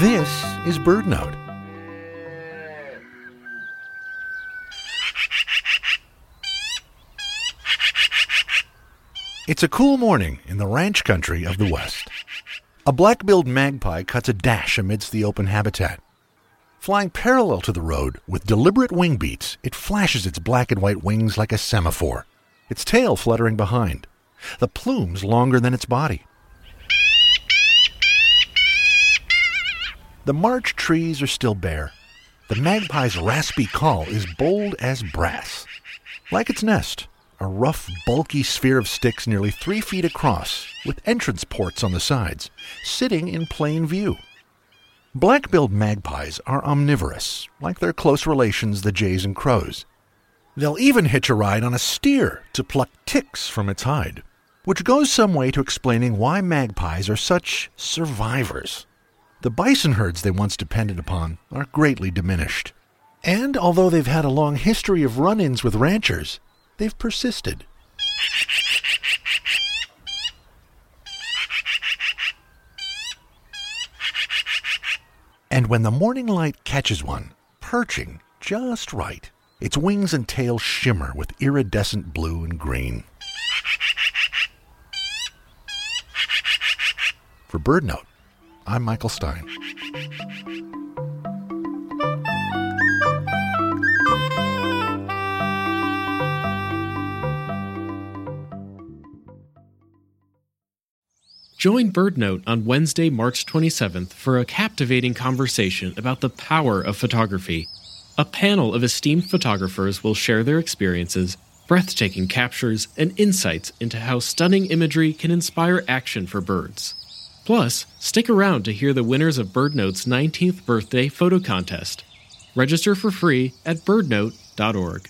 This is BirdNote. It's a cool morning in the ranch country of the West. A black-billed magpie cuts a dash amidst the open habitat. Flying parallel to the road with deliberate wing beats, it flashes its black and white wings like a semaphore, its tail fluttering behind, the plumes longer than its body. The March trees are still bare. The magpie's raspy call is bold as brass. Like its nest, a rough, bulky sphere of sticks nearly three feet across, with entrance ports on the sides, sitting in plain view. Black billed magpies are omnivorous, like their close relations, the jays and crows. They'll even hitch a ride on a steer to pluck ticks from its hide, which goes some way to explaining why magpies are such survivors. The bison herds they once depended upon are greatly diminished. And although they've had a long history of run ins with ranchers, they've persisted. And when the morning light catches one, perching just right, its wings and tail shimmer with iridescent blue and green. For BirdNote, I'm Michael Stein. Join BirdNote on Wednesday, March 27th for a captivating conversation about the power of photography. A panel of esteemed photographers will share their experiences, breathtaking captures, and insights into how stunning imagery can inspire action for birds. Plus, stick around to hear the winners of BirdNote's 19th birthday photo contest. Register for free at birdnote.org.